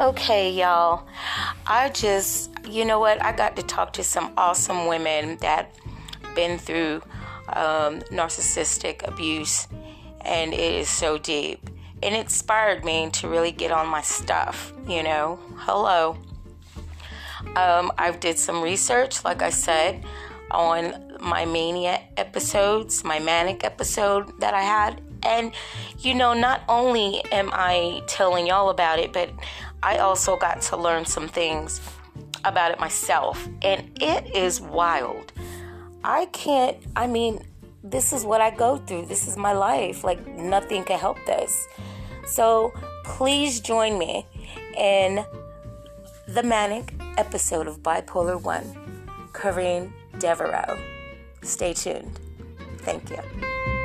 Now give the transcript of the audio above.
Okay, y'all. I just, you know what? I got to talk to some awesome women that been through um, narcissistic abuse, and it is so deep. It inspired me to really get on my stuff. You know, hello. Um, I did some research, like I said, on my mania episodes, my manic episode that I had. And, you know, not only am I telling y'all about it, but I also got to learn some things about it myself. And it is wild. I can't, I mean, this is what I go through. This is my life. Like, nothing can help this. So, please join me in the manic episode of Bipolar One, Kareen Devereaux. Stay tuned. Thank you.